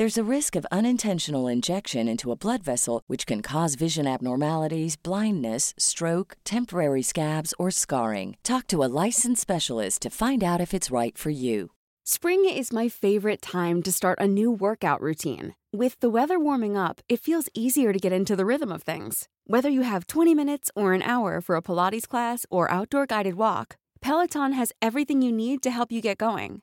There's a risk of unintentional injection into a blood vessel, which can cause vision abnormalities, blindness, stroke, temporary scabs, or scarring. Talk to a licensed specialist to find out if it's right for you. Spring is my favorite time to start a new workout routine. With the weather warming up, it feels easier to get into the rhythm of things. Whether you have 20 minutes or an hour for a Pilates class or outdoor guided walk, Peloton has everything you need to help you get going.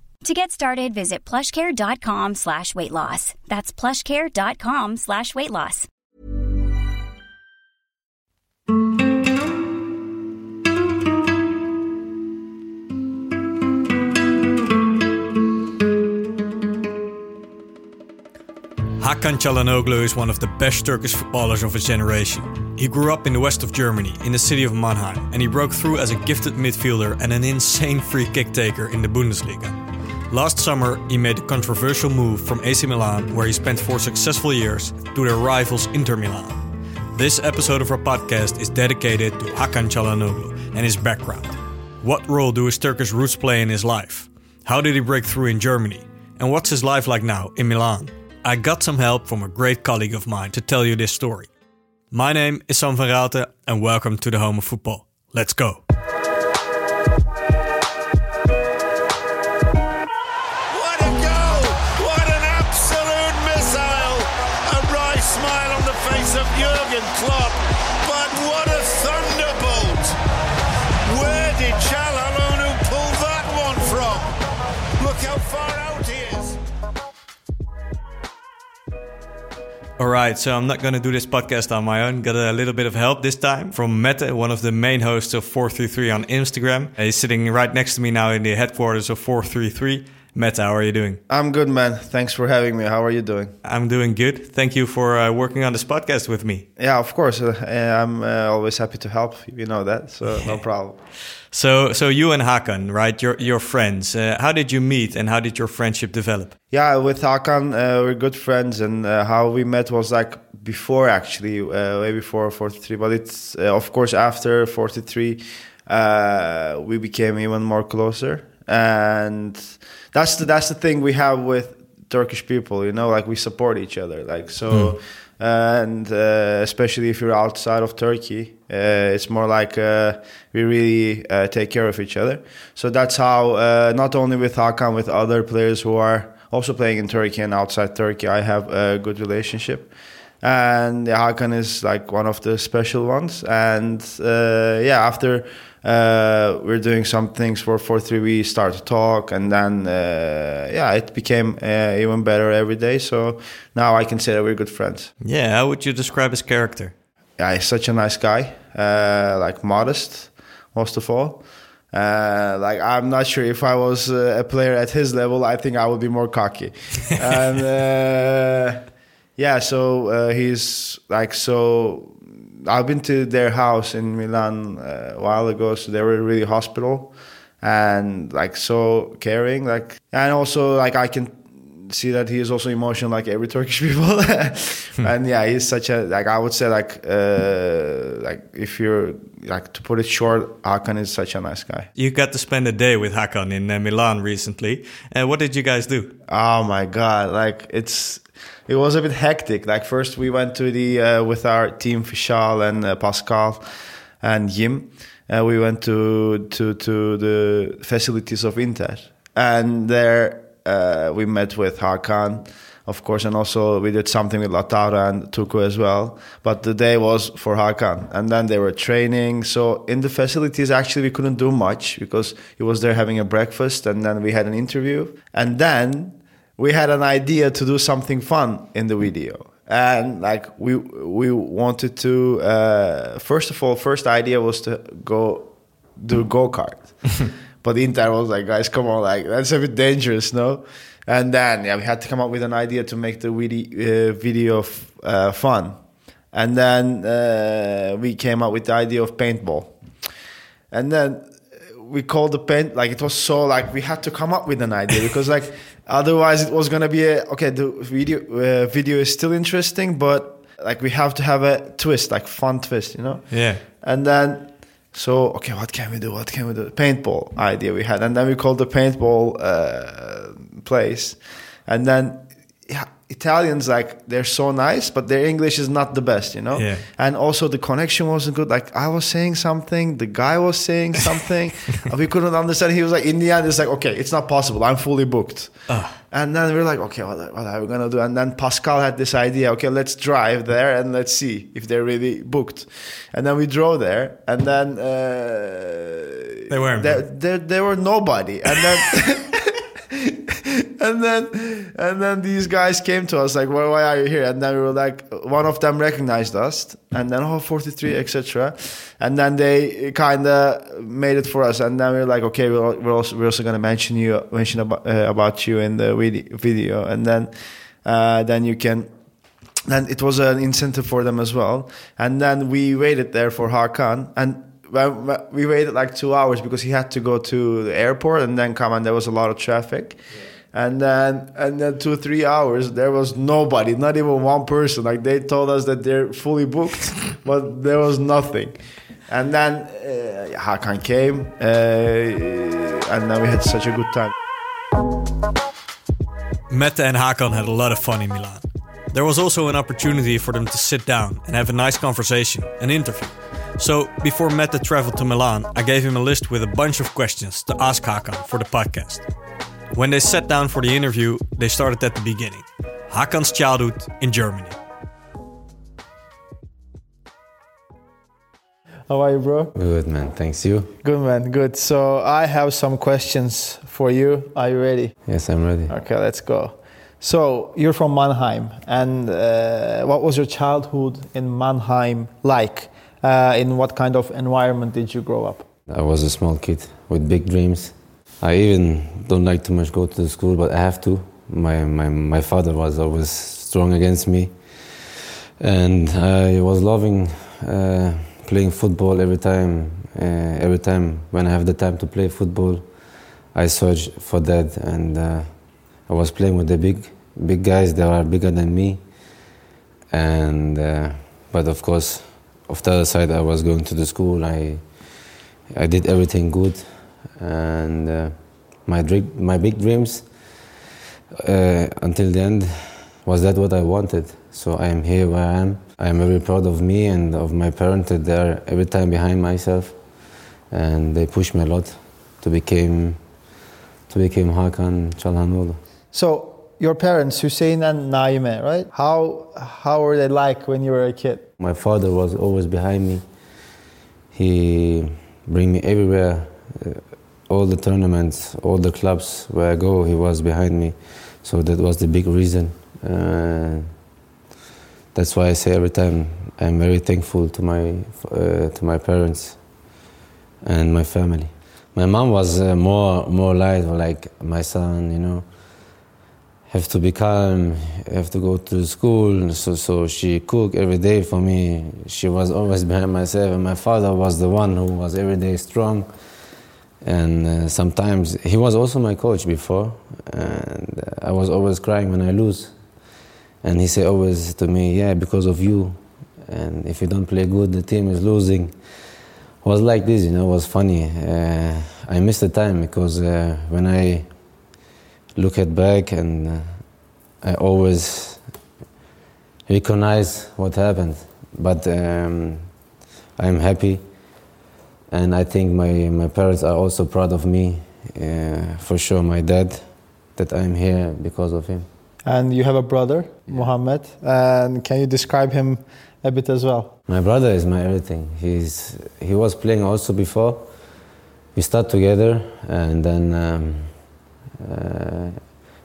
To get started, visit plushcare.com slash weight loss. That's plushcare.com slash weight loss. Hakan Çalhanoğlu is one of the best Turkish footballers of his generation. He grew up in the west of Germany, in the city of Mannheim, and he broke through as a gifted midfielder and an insane free kick taker in the Bundesliga. Last summer, he made a controversial move from AC Milan, where he spent four successful years, to their rivals Inter Milan. This episode of our podcast is dedicated to Hakan Çalhanoğlu and his background. What role do his Turkish roots play in his life? How did he break through in Germany? And what's his life like now in Milan? I got some help from a great colleague of mine to tell you this story. My name is Sam van Raalte, and welcome to the home of football. Let's go. All right, so I'm not going to do this podcast on my own. Got a little bit of help this time from Mete, one of the main hosts of 433 on Instagram. He's sitting right next to me now in the headquarters of 433. Mete, how are you doing? I'm good, man. Thanks for having me. How are you doing? I'm doing good. Thank you for uh, working on this podcast with me. Yeah, of course. Uh, I'm uh, always happy to help. You know that, so no problem. So, so you and Hakan, right? You're, you're friends. Uh, how did you meet and how did your friendship develop? Yeah, with Hakan, uh, we're good friends, and uh, how we met was like before, actually, uh, way before 43. But it's uh, of course after 43, uh, we became even more closer, and that's the that's the thing we have with Turkish people. You know, like we support each other. Like so. And uh, especially if you're outside of Turkey, uh, it's more like uh, we really uh, take care of each other. So that's how, uh, not only with Hakan, with other players who are also playing in Turkey and outside Turkey, I have a good relationship. And Hakan is like one of the special ones. And uh, yeah, after uh, we're doing some things for 4-3, we start to talk. And then, uh, yeah, it became uh, even better every day. So now I can say that we're good friends. Yeah, how would you describe his character? Yeah, he's such a nice guy, uh, like modest, most of all. Uh, like I'm not sure if I was uh, a player at his level, I think I would be more cocky. and uh, yeah, so uh, he's like so. I've been to their house in Milan uh, a while ago, so they were really hospital and like so caring. Like and also like I can see that he is also emotional like every Turkish people. and yeah, he's such a like I would say like uh, like if you're like to put it short, Hakan is such a nice guy. You got to spend a day with Hakan in uh, Milan recently. Uh, what did you guys do? Oh my god, like it's it was a bit hectic. Like first we went to the uh, with our team Fishal and uh, Pascal and Yim. Uh, we went to to to the facilities of Inter, and there uh, we met with Hakan, of course, and also we did something with Lautaro and Tucu as well. But the day was for Hakan, and then they were training. So in the facilities, actually, we couldn't do much because he was there having a breakfast, and then we had an interview, and then we had an idea to do something fun in the video. And like we we wanted to uh, first of all first idea was to go do go-kart. But Inter was like guys come on like that's a bit dangerous no? And then yeah we had to come up with an idea to make the video, uh, video uh, fun. And then uh, we came up with the idea of paintball. And then we called the paint like it was so like we had to come up with an idea because like Otherwise, it was gonna be a okay. The video uh, video is still interesting, but like we have to have a twist, like fun twist, you know. Yeah. And then, so okay, what can we do? What can we do? Paintball idea we had, and then we called the paintball uh, place, and then yeah, Italians like they're so nice, but their English is not the best, you know. Yeah. And also the connection wasn't good. Like I was saying something, the guy was saying something, and we couldn't understand. He was like, in the end, it's like, okay, it's not possible. I'm fully booked. Uh. And then we're like, okay, what, what are we gonna do? And then Pascal had this idea. Okay, let's drive there and let's see if they're really booked. And then we drove there, and then uh, they weren't. There, there, there were nobody, and then. and then and then these guys came to us like well, why are you here? And then we were like one of them recognized us and then oh 43 etc and then they kind of made it for us and then we were like okay we're, we're also we're also going to mention you mention about, uh, about you in the video. And then uh, then you can then it was an incentive for them as well. And then we waited there for Hakan and we waited like two hours because he had to go to the airport and then come and there was a lot of traffic. Yeah. And then and then two three hours there was nobody not even one person. Like they told us that they're fully booked but there was nothing. And then uh, Hakan came uh, and then we had such a good time. Mete and Hakan had a lot of fun in Milan there was also an opportunity for them to sit down and have a nice conversation an interview so before Mete traveled to Milan I gave him a list with a bunch of questions to ask Hakan for the podcast when they sat down for the interview, they started at the beginning Hakan's childhood in Germany. How are you, bro? Good, man. Thanks. You? Good, man. Good. So, I have some questions for you. Are you ready? Yes, I'm ready. Okay, let's go. So, you're from Mannheim. And uh, what was your childhood in Mannheim like? Uh, in what kind of environment did you grow up? I was a small kid with big dreams I even don't like too much go to the school, but I have to. My, my, my father was always strong against me. And I was loving uh, playing football every time. Uh, every time when I have the time to play football, I search for that. And uh, I was playing with the big, big guys. that are bigger than me. And uh, but of course, of the other side, I was going to the school. I I did everything good and uh, my dream, my big dreams uh, until the end was that what I wanted. So I am here where I am. I am very proud of me and of my parents that they are every time behind myself, and they push me a lot to become to become Hakan Çalhanoğlu. So your parents, Hussein and Naime, right? How how were they like when you were a kid? My father was always behind me. He bring me everywhere. Uh, all the tournaments, all the clubs where I go, he was behind me. So that was the big reason. Uh, that's why I say every time I'm very thankful to my uh, to my parents and my family. My mom was uh, more more light, like my son, you know. Have to be calm, have to go to school. So so she cooked every day for me. She was always behind myself, and my father was the one who was every day strong And uh, sometimes he was also my coach before, and uh, I was always crying when I lose. And he said always to me, "Yeah, because of you. And if you don't play good, the team is losing." It was like this, you know. It was funny. Uh, I miss the time because uh, when I look at back and uh, I always recognize what happened. But um, I'm happy, and I think my, my parents are also proud of me. Uh, for sure, my dad, that I'm here because of him. And you have a brother, Mohammed. And can you describe him a bit as well? My brother is my everything. He's he was playing also before. We start together, and then um,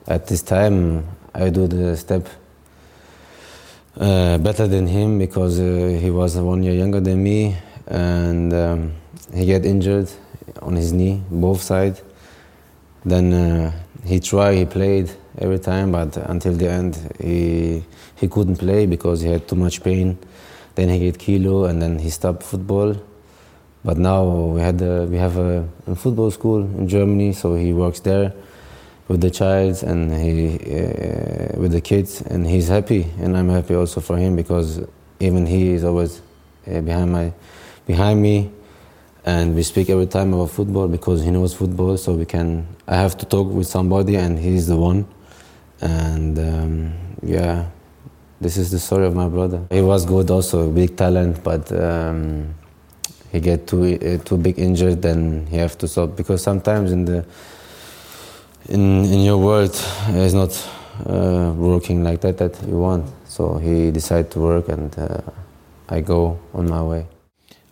at this time I do the step uh, better than him because uh, he was one year younger than me, and um, he get injured on his knee, both sides. Then uh, he tried, he played every time, but until the end he he couldn't play because he had too much pain. Then he get kilo, and then he stopped football. But now we had we have a, a football school in Germany, so he works there with the child and he uh, with the kids, and he's happy, and I'm happy also for him because even he is always uh, behind my behind me, and we speak every time about football because he knows football, so we can. I have to talk with somebody, and he's the one, and um, yeah. This is the story of my brother. He was good, also big talent, but um, he get too uh, too big injured, then he have to stop because sometimes in the in in your world it's not uh, working like that that you want. So he decided to work, and uh, I go on my way.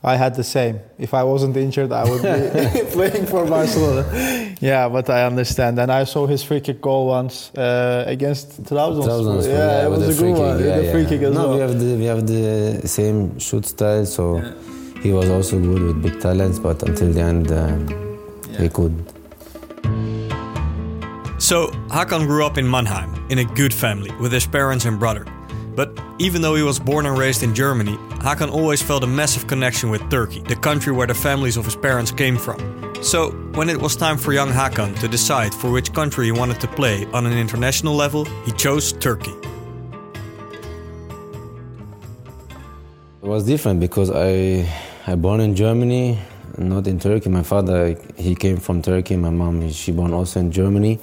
I had the same. If I wasn't injured, I would be playing for Barcelona. Yeah, but I understand. And I saw his free kick goal once uh, against Trabzonspor. Trabzonspor, Yeah, it was the a good one. kick, Yeah, the free kick as no, well. we have the we have the same shoot style, so he was also good with big talents, but until the end um, he couldn't. So, Hakan grew up in Mannheim, in a good family, with his parents and brother. But even though he was born and raised in Germany, Hakan always felt a massive connection with Turkey, the country where the families of his parents came from. So, when it was time for young Hakan to decide for which country he wanted to play on an international level, he chose Turkey. It was different because I I born in Germany, not in Turkey. My father he came from Turkey. My mom she born also in Germany.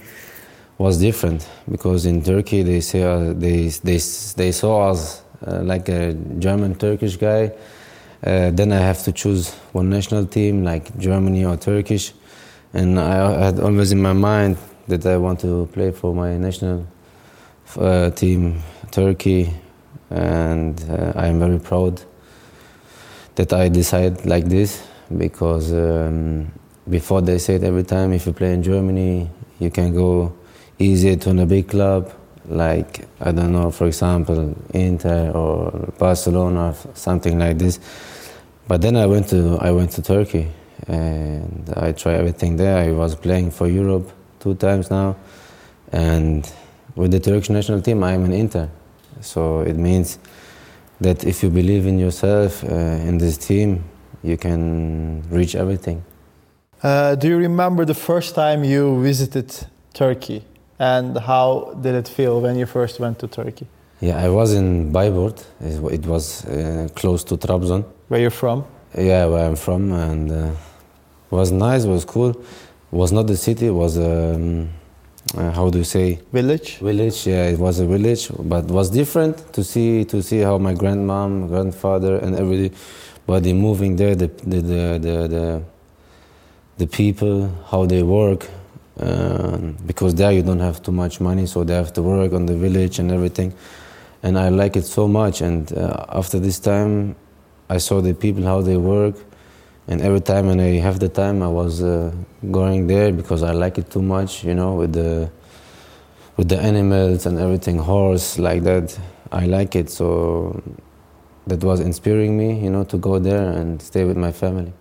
Was different because in Turkey they say uh, they they they saw us uh, like a German Turkish guy. Uh, then I have to choose one national team like Germany or Turkish, and I had always in my mind that I want to play for my national uh, team, Turkey, and uh, I am very proud that I decide like this because um, before they said every time if you play in Germany you can go easier to a big club like I don't know for example Inter or Barcelona something like this but then I went to I went to Turkey and I tried everything there I was playing for Europe two times now and with the Turkish national team I am in Inter so it means that if you believe in yourself, uh, in this team, you can reach everything. Uh, do you remember the first time you visited Turkey? And how did it feel when you first went to Turkey? Yeah, I was in Bayburt. It was uh, close to Trabzon. Where you're from? Yeah, where I'm from, and uh, it was nice. It was cool. It was not the city. It was um, uh, how do you say Village? village? Yeah, it was a village, but it was different to see to see how my grandmom, grandfather, and everybody moving there. The the the the, the, the people, how they work. Um, because there you don't have too much money, so they have to work on the village and everything. And I like it so much. And uh, after this time, I saw the people how they work, and every time when I have the time, I was uh, going there because I like it too much. You know, with the with the animals and everything, horse like that. I like it, so that was inspiring me. You know, to go there and stay with my family.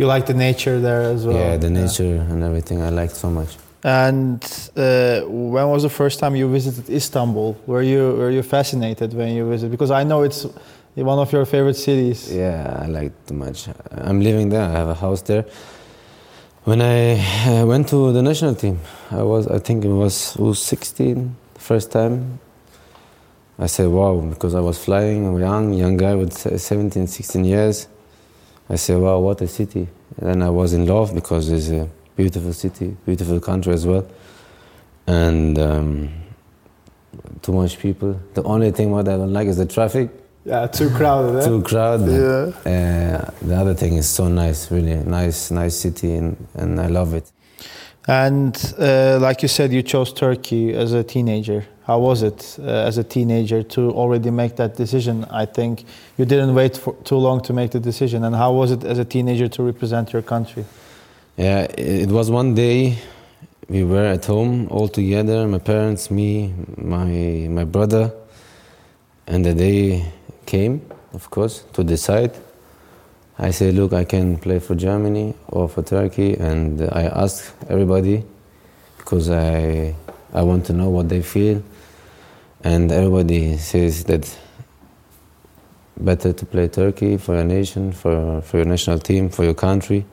You like the nature there as well? yeah, the nature and everything. I liked so much. And uh, when was the first time you visited Istanbul? Were you were you fascinated when you visited? Because I know it's one of your favorite cities. Yeah, I like it too much. I'm living there. I have a house there. When I uh, went to the national team, I was I think it was, was 16 first time. I said wow because I was flying young young guy with 17 16 years. I said wow what a city. And then I was in love because it's a beautiful city, beautiful country as well. And um, too much people. The only thing what I don't like is the traffic. Yeah, too crowded. Eh? Too crowded. Yeah. Uh, the other thing is so nice, really nice, nice city, and, and I love it. And uh, like you said, you chose Turkey as a teenager. How was it uh, as a teenager to already make that decision? I think you didn't wait for too long to make the decision. And how was it as a teenager to represent your country? Yeah, it was one day we were at home all together my parents me my my brother and the day came of course to decide i said look i can play for germany or for turkey and i asked everybody because i i want to know what they feel and everybody says that better to play turkey for your nation for for your national team for your country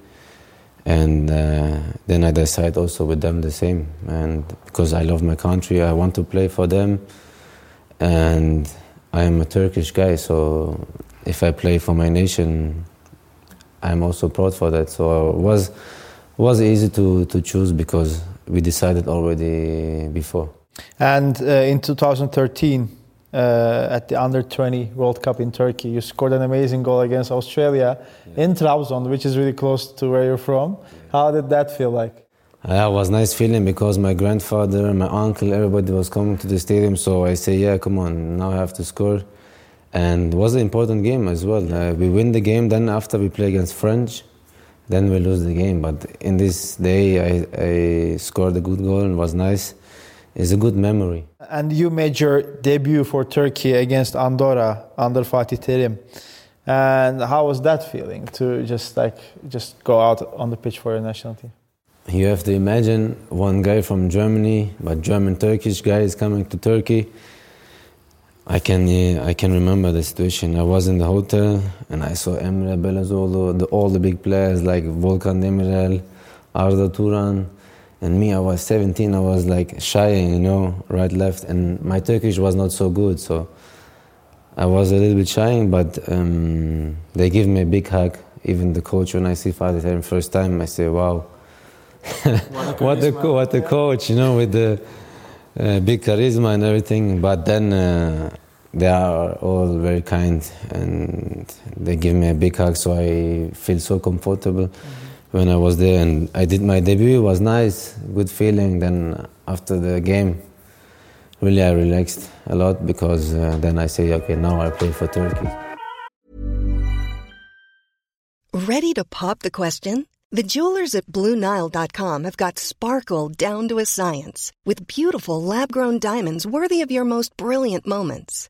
and uh, then I decide also with them the same. And because I love my country, I want to play for them. And I am a Turkish guy, so if I play for my nation, I'm also proud for that. So it was was easy to, to choose because we decided already before. And uh, in 2013, uh, at the under 20 World Cup in Turkey. You scored an amazing goal against Australia yeah. in Trabzon, which is really close to where you're from. Yeah. How did that feel like? Yeah, it was nice feeling because my grandfather, my uncle, everybody was coming to the stadium. So I say, yeah, come on, now I have to score. And it was an important game as well. Uh, we win the game, then after we play against French, then we lose the game. But in this day, I, I scored a good goal and it was nice. It's a good memory. And you made your debut for Turkey against Andorra under Fatih Terim. And how was that feeling to just like just go out on the pitch for your national team? You have to imagine one guy from Germany, but German Turkish guy is coming to Turkey. I can I can remember the situation. I was in the hotel and I saw Emre Belözoğlu, the, all the big players like Volkan Demirel, Arda Turan, and me, I was 17, I was like shy, you know, right, left, and my Turkish was not so good, so I was a little bit shy, but um, they give me a big hug. Even the coach, when I see Fatih Terim first time, I say, wow, what, a, what a coach, you know, with the uh, big charisma and everything. But then uh, they are all very kind and they give me a big hug, so I feel so comfortable. Mm-hmm when I was there, and I did my debut. It was nice, good feeling. Then after the game, really I relaxed a lot because uh, then I say, okay, now I play for Turkey. Ready to pop the question? The jewelers at BlueNile.com have got sparkle down to a science with beautiful lab-grown diamonds worthy of your most brilliant moments.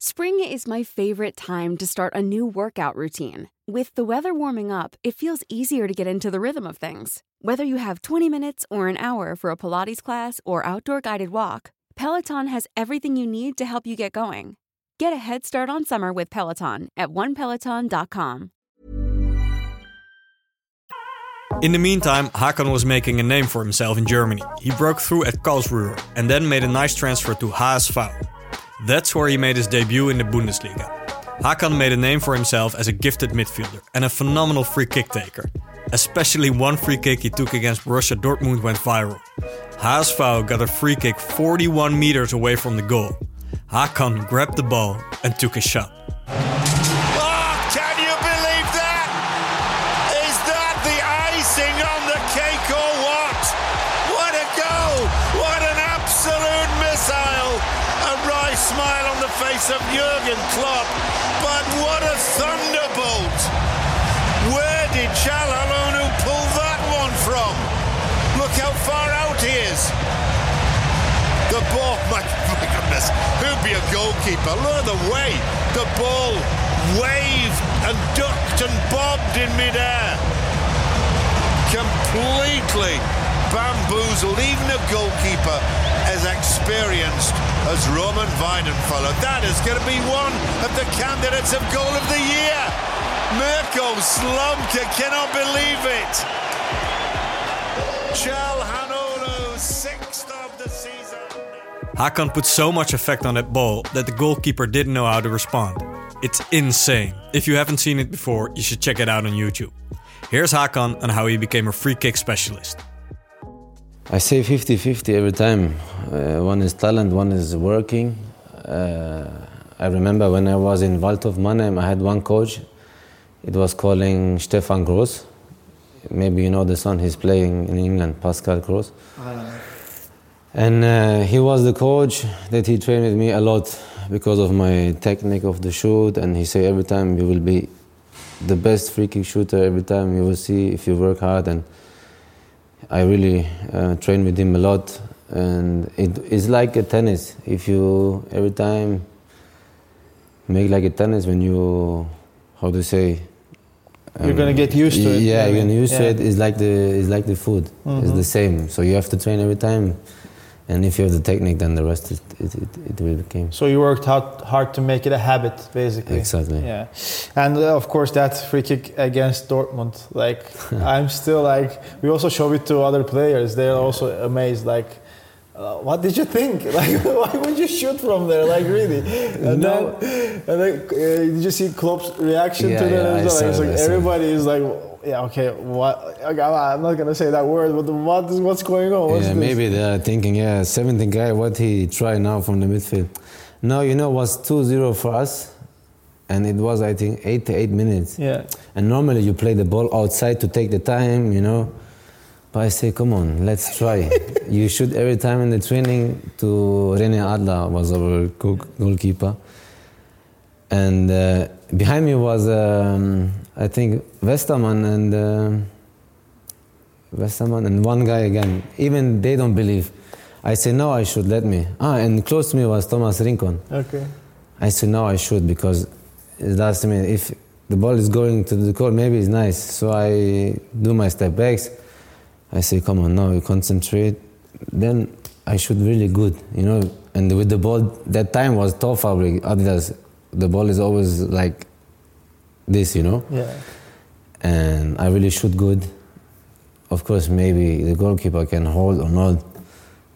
Spring is my favorite time to start a new workout routine. With the weather warming up, it feels easier to get into the rhythm of things. Whether you have 20 minutes or an hour for a Pilates class or outdoor guided walk, Peloton has everything you need to help you get going. Get a head start on summer with Peloton at onepeloton.com. In the meantime, Hakan was making a name for himself in Germany. He broke through at Karlsruhe and then made a nice transfer to HaaS HSV. That's where he made his debut in the Bundesliga. Hakan made a name for himself as a gifted midfielder and a phenomenal free kick taker. Especially one free kick he took against Borussia Dortmund went viral. HSV got a free kick 41 meters away from the goal. Hakan grabbed the ball and took a shot. Jurgen Klopp, but what a thunderbolt! Where did Çalhanoğlu pull that one from? Look how far out he is. The ball, my, my goodness, who'd be a goalkeeper? Look at the way the ball waved and ducked and bobbed in midair. Completely bamboozled, even a goalkeeper as experienced as Roman Weidenfeller. That is going to be one of the candidates of goal of the year. Mirko Slomka cannot believe it. Çalhanoğlu, sixth of the season. Hakan put so much effect on that ball that the goalkeeper didn't know how to respond. It's insane. If you haven't seen it before, you should check it out on YouTube. Here's Hakan on how he became a free kick specialist. I say 50 50 every time. Uh, one is talent, one is working. Uh, I remember when I was in Waldhof Mannheim, I had one coach. It was calling Stefan Gross. Maybe you know the son, he's playing in England, Pascal Gross. And uh, he was the coach that he trained with me a lot because of my technique of the shoot. And he said every time you will be the best free kick shooter, every time you will see if you work hard. And I really uh, train with him a lot, and it is like a tennis. If you every time make like a tennis, when you how to say, You're gonna get used to it, Yeah, you're gonna used to it. It's like the it's like the food. It's Mhm. the same. So you have to train every time, and if you have the technique, then the rest it it, it, it will become. So you worked hard, hard to make it a habit, basically. Exactly. Yeah, and uh, of course that free kick against Dortmund. Like I'm still like we also show it to other players. They're also amazed. Like, uh, what did you think? Like, why would you shoot from there? Like really? And No. then, and then uh, did you see Klopp's reaction Yeah, to that? yeah, I saw It's it, like I saw it. everybody is like, yeah, okay, what? Okay, I'm not gonna say that word, but what is what's going on? What's yeah, this? maybe they are thinking, yeah, 17 guy, what he try now from the midfield. No, you know, it was 2-0 for us, and it was, I think, 8 to 8 minutes. Yeah. And normally you play the ball outside to take the time, you know. But I say, come on, let's try. you shoot every time in the training to René Adler was our goalkeeper. And uh, behind me was, um, I think, Westermann and Westermann and one guy again. Even they don't believe. I say, no, I should, let me. Ah, and close to me was Thomas Rincon. Okay. I said, no, I should because last minute. If the ball is going to the goal, maybe it's nice. So I do my step backs. I say, come on, now you concentrate. Then I shoot really good, you know. And with the ball, that time was fabric, Adidas. The ball is always like this, you know. Yeah. And I really shoot good. Of course, maybe the goalkeeper can hold or not,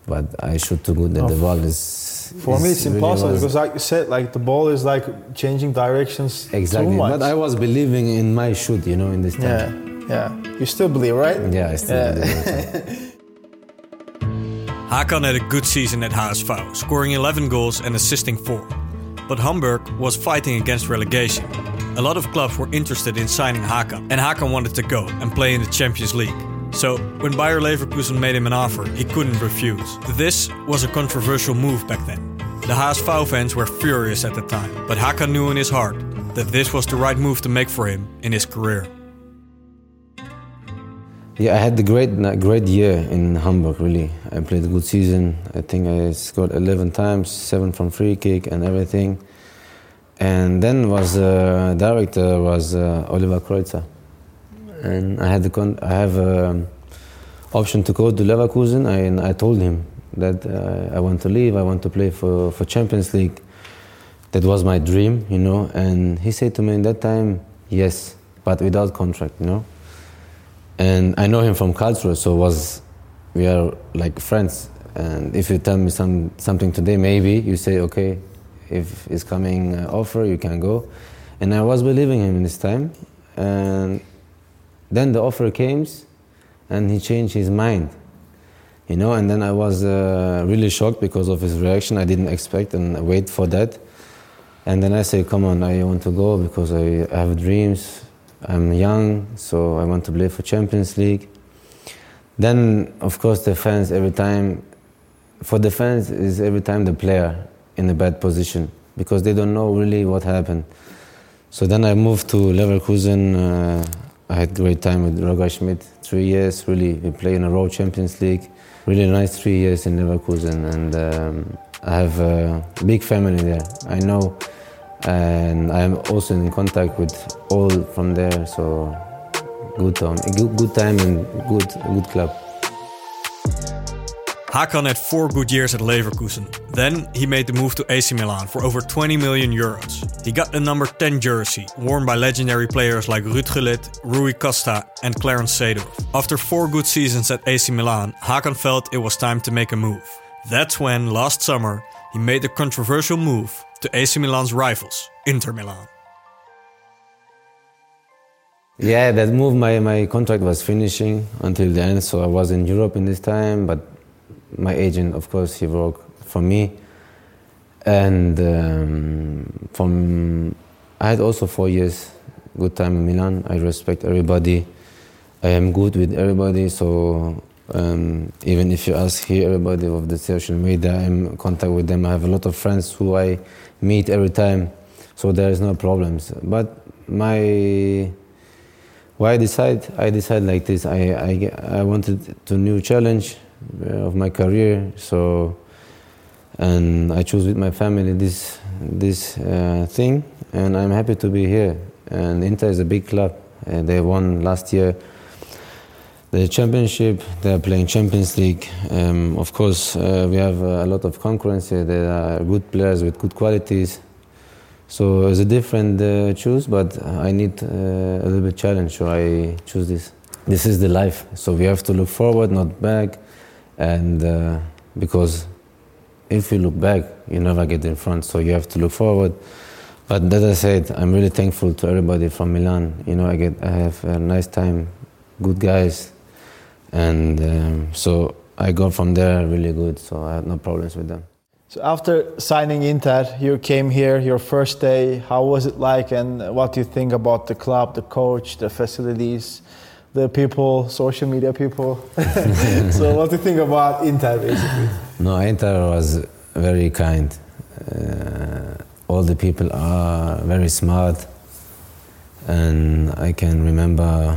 but I shoot too good that the ball is. For me, it's really impossible was- because, like you said, like the ball is like changing directions Exactly, too much. but I was believing in my shoot, you know, in this time. yeah. yeah. You still believe, right? Yeah, I still Yeah. believe it. Hakan had a good season at HSV, scoring 11 goals and assisting 4. But Hamburg was fighting against relegation. A lot of clubs were interested in signing Hakan, and Hakan wanted to go and play in the Champions League. So, when Bayer Leverkusen made him an offer, he couldn't refuse. This was a controversial move back then. The HSV fans were furious at the time, but Hakan knew in his heart that this was the right move to make for him in his career. Yeah, I had the great, great year in Hamburg. Really, I played a good season. I think I scored 11 times, seven from free kick and everything. And then was uh, director was uh, Oliver Kreuzer, and I had the con- I have um, option to go to Leverkusen. I, and I told him that uh, I want to leave. I want to play for for Champions League. That was my dream, you know. And he said to me in that time, yes, but without contract, you know and I know him from Karlsruhe, so was we are like friends. And if you tell me some something today, maybe you say okay, if it's coming uh, offer, you can go. And I was believing him in this time, and then the offer came, and he changed his mind. You know, and then I was uh, really shocked because of his reaction. I didn't expect and wait for that. And then I say, come on, I want to go because I have dreams. I'm young, so I want to play for Champions League. Then, of course, the fans every time, for the fans is every time the player in a bad position because they don't know really what happened. So then I moved to Leverkusen. Uh, I had great time with Roger Schmidt. Three years, really, we play in a row Champions League. Really nice three years in Leverkusen, and um, I have a big family there. I know and I'm also in contact with all from there. So good time, good, good time and good good club. Hakan had four good years at Leverkusen. Then he made the move to AC Milan for over 20 million euros. He got the number 10 jersey, worn by legendary players like Ruud Gullit, Rui Costa, and Clarence Seedorf. After four good seasons at AC Milan, Hakan felt it was time to make a move. That's when, last summer, he made the controversial move to AC Milan's rivals, Inter Milan. Yeah, that move, my, my contract was finishing until the end, so I was in Europe in this time, but my agent, of course, he worked for me. And um, from I had also four years good time in Milan. I respect everybody. I am good with everybody. So um, even if you ask here everybody of the social media, I'm in contact with them. I have a lot of friends who I meet every time. So there is no problems. But my why I decide I decide like this. I I, I wanted to new challenge uh, of my career. So, and I choose with my family this this uh, thing, and I'm happy to be here. And Inter is a big club. Uh, they won last year the championship. They are playing Champions League. Um, of course, uh, we have a lot of concurrence. There are good players with good qualities. So it's a different uh, choose, but I need uh, a little bit challenge, so I choose this. This is the life. So we have to look forward, not back and uh, because if you look back, you never get in front, so you have to look forward. But as I said, I'm really thankful to everybody from Milan. You know, I get I have a nice time, good guys, and um, so I got from there really good. So I had no problems with them. So after signing Inter, you came here your first day. How was it like, and what do you think about the club, the coach, the facilities? the people, social media people. so what do you think about Inter basically? No, Inter was very kind. Uh, all the people are very smart. And I can remember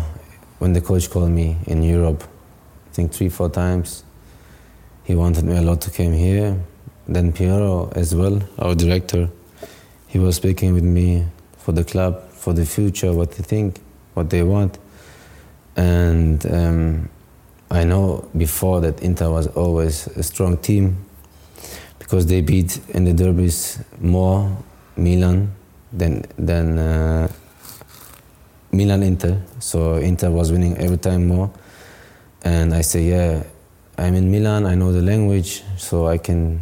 when the coach called me in Europe, think three, four times. He wanted me a lot to come here. Then Piero as well, our director, he was speaking with me for the club, for the future, what they think, what they want. And um, I know before that Inter was always a strong team because they beat in the derbies more Milan than than uh, Milan Inter. So Inter was winning every time more. And I say, yeah, I'm in Milan. I know the language, so I can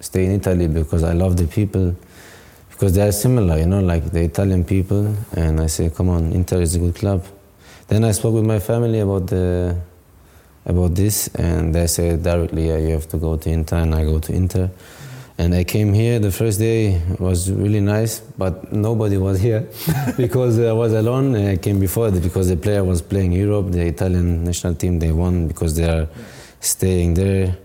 stay in Italy because I love the people because they are similar, you know, like the Italian people. And I say, come on, Inter is a good club. Then I spoke with my family about the about this, and they said directly, "Yeah, you have to go to Inter." And I go to Inter, and I came here. The first day was really nice, but nobody was here because I was alone. I came before because the player was playing Europe. The Italian national team they won because they are staying there.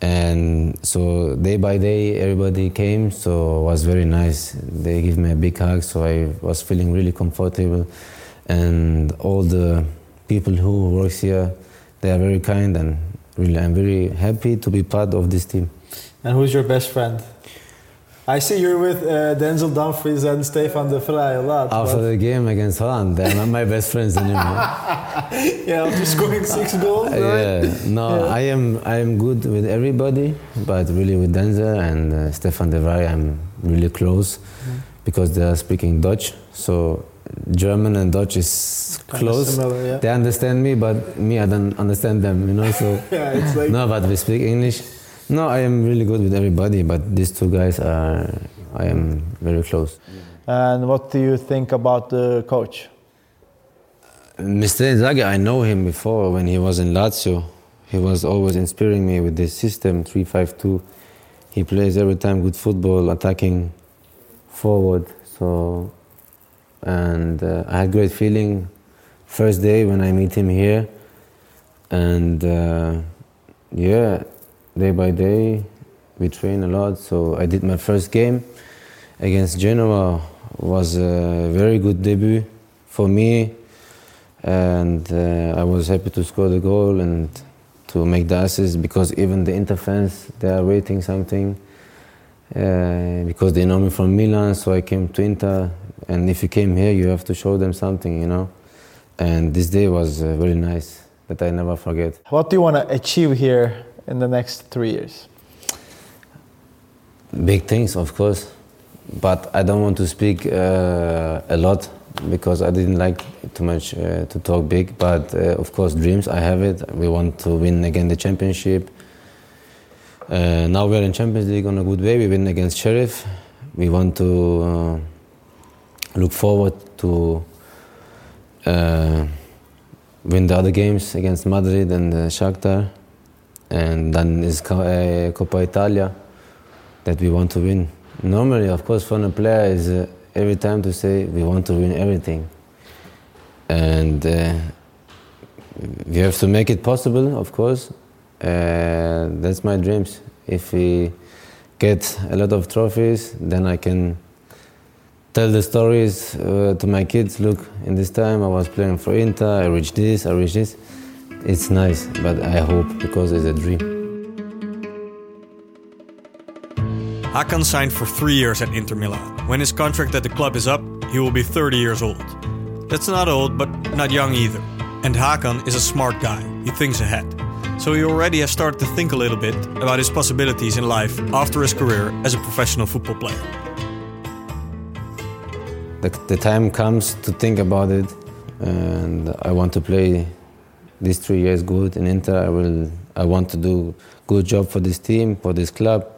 And so day by day, everybody came, so it was very nice. They gave me a big hug, so I was feeling really comfortable and all the people who works here, they are very kind and really I'm very happy to be part of this team. And who's your best friend? I see you're with uh, Denzel Dumfries and Stefan de Vrij a lot. After but... the game against Holland, they're not my best friends anymore. yeah, after scoring six goals. Right? Yeah, no, yeah. I am I am good with everybody, but really with Denzel and uh, Stefan de Vrij, I'm really close mm. because they are speaking Dutch. So German and Dutch is close. Similar, yeah. They understand me, but me, I don't understand them, you know. So yeah, it's like no, but we speak English. No, I am really good with everybody, but these two guys are, I am very close. And what do you think about the coach? Mr. Inzaghi, I know him before when he was in Lazio. He was always inspiring me with this system, 3-5-2. He plays every time good football, attacking forward. So and uh, I had great feeling first day when I meet him here, and uh, yeah, day by day we train a lot. So I did my first game against Genoa was a very good debut for me, and uh, I was happy to score the goal and to make the assist because even the Inter fans they are waiting something. uh, because they know me from Milan. So I came to Inter, and if you came here, you have to show them something, you know. And this day was uh, very nice that I never forget. What do you want to achieve here in the next three years? Big things, of course, but I don't want to speak uh, a lot because I didn't like too much uh, to talk big. But uh, of course, dreams I have it. We want to win again the championship. Uh, now we're in Champions League on a good way. We win against Sheriff. We want to uh, look forward to uh, win the other games against Madrid and Shakhtar, and then is uh, Coppa Italia that we want to win. Normally, of course, for a player is uh, every time to say we want to win everything, and uh, we have to make it possible. Of course, uh, that's my dreams. If we get a lot of trophies, then I can tell the stories uh, to my kids. Look, in this time I was playing for Inter. I reached this. I reached this. It's nice, but I hope because it's a dream. Hakan signed for three years at Inter Milan. When his contract at the club is up, he will be 30 years old. That's not old, but not young either. And Hakan is a smart guy. He thinks ahead. So he already has started to think a little bit about his possibilities in life after his career as a professional football player. The, the time comes to think about it, and I want to play these three years good in Inter. I will. I want to do good job for this team, for this club,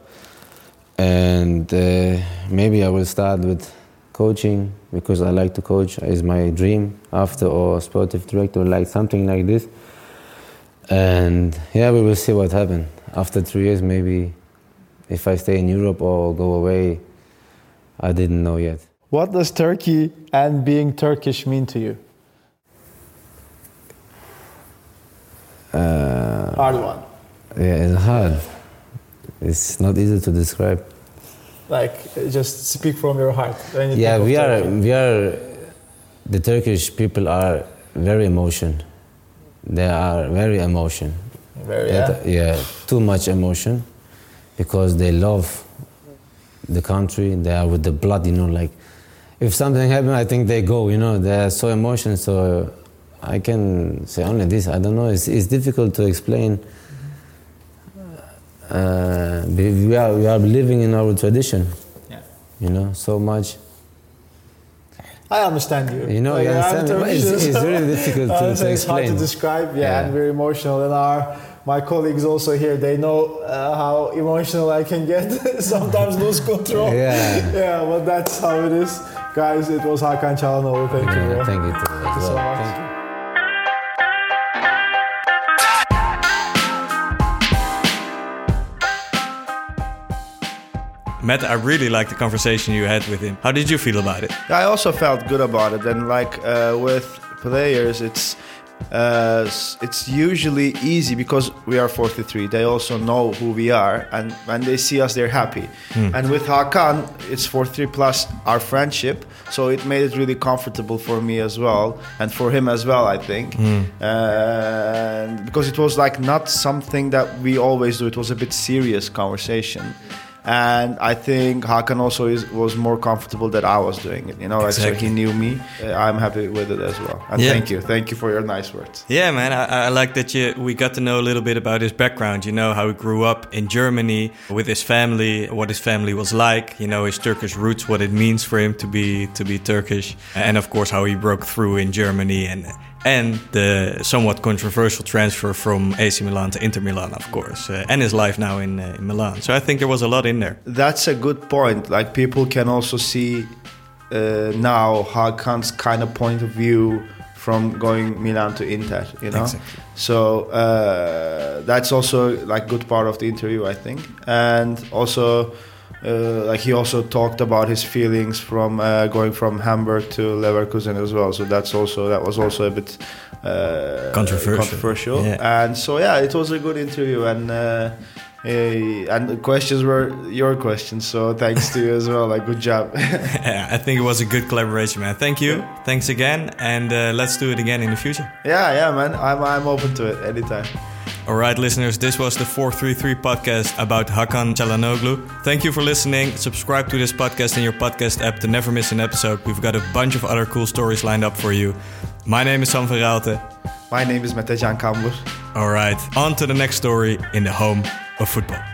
and uh, maybe I will start with coaching because I like to coach. Is my dream after or sportive director, like something like this. And yeah, we will see what happens after three years. Maybe if I stay in Europe or go away, I didn't know yet. What does Turkey and being Turkish mean to you? Uh, Hard one. yeah, it's hard. It's not easy to describe. Like, just speak from your heart. Yeah, we are. Turkey. We are. The Turkish people are very emotion. They are very emotion. Very, yeah. That- yeah, too much emotion, because they love the country. They are with the blood, you know. Like, if something happens, I think they go. You know, they are so emotional. So, I can say only this. I don't know. It's, it's difficult to explain. Uh, we we are we are living in our tradition. Yeah. You know, so much. I understand you. You know, you understand me, it's- it's really difficult to- I to understand It's hard to describe, yeah, Yeah. and very emotional. And our my colleagues also here, they know uh, how emotional I can get. Sometimes lose control. Yeah. yeah, but that's how it is, guys. It was Hakan Çalhanoğlu. Thank you. Yeah, bro. thank you too Thank you so well. much. Mete, I really liked the conversation you had with him. How did you feel about it? I also felt good about it, and like uh, with players, it's uh, it's usually easy because we are 43. They also know who we are, and when they see us, they're happy. And with Hakan, it's 43 plus our friendship, so it made it really comfortable for me as well, and for him as well, I think. Uh, because it was like not something that we always do. It was a bit serious conversation. And I think Hakan also is, was more comfortable that I was doing it. You know, like, so he knew me. Uh, I'm happy with it as well. And Yeah. thank you, thank you for your nice words. Yeah, man, I, I like that you, we got to know a little bit about his background. You know, how he grew up in Germany with his family, what his family was like. You know, his Turkish roots, what it means for him to be to be Turkish, and of course how he broke through in Germany and and the somewhat controversial transfer from AC Milan to Inter Milan, of course, uh, and his life now in, uh, in Milan. So I think there was a lot in there. That's a good point. Like people can also see uh, now Hakan's kind of point of view from going Milan to Inter. You know, Exactly. so uh, that's also like good part of the interview, I think, and also. Uh, like he also talked about his feelings from uh, going from Hamburg to Leverkusen as well. So that's also that was also a bit uh, Controversial. controversial. Yeah. And so yeah, it was a good interview, and uh, eh, and the questions were your questions. So thanks to you as well. Like good job. Yeah, I think it was a good collaboration, man. Thank you. Thanks again, and uh, let's do it again in the future. yeah, yeah, man. I'm I'm open to it anytime. All right, listeners, this was the 433 podcast about Hakan Çalhanoğlu. Thank you for listening. Subscribe to this podcast in your podcast app to never miss an episode. We've got a bunch of other cool stories lined up for you. My name is Sam van Raalte. My name is Metecan Kanbur. All right, on to the next story in the home of football.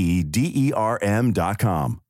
D E R M.com.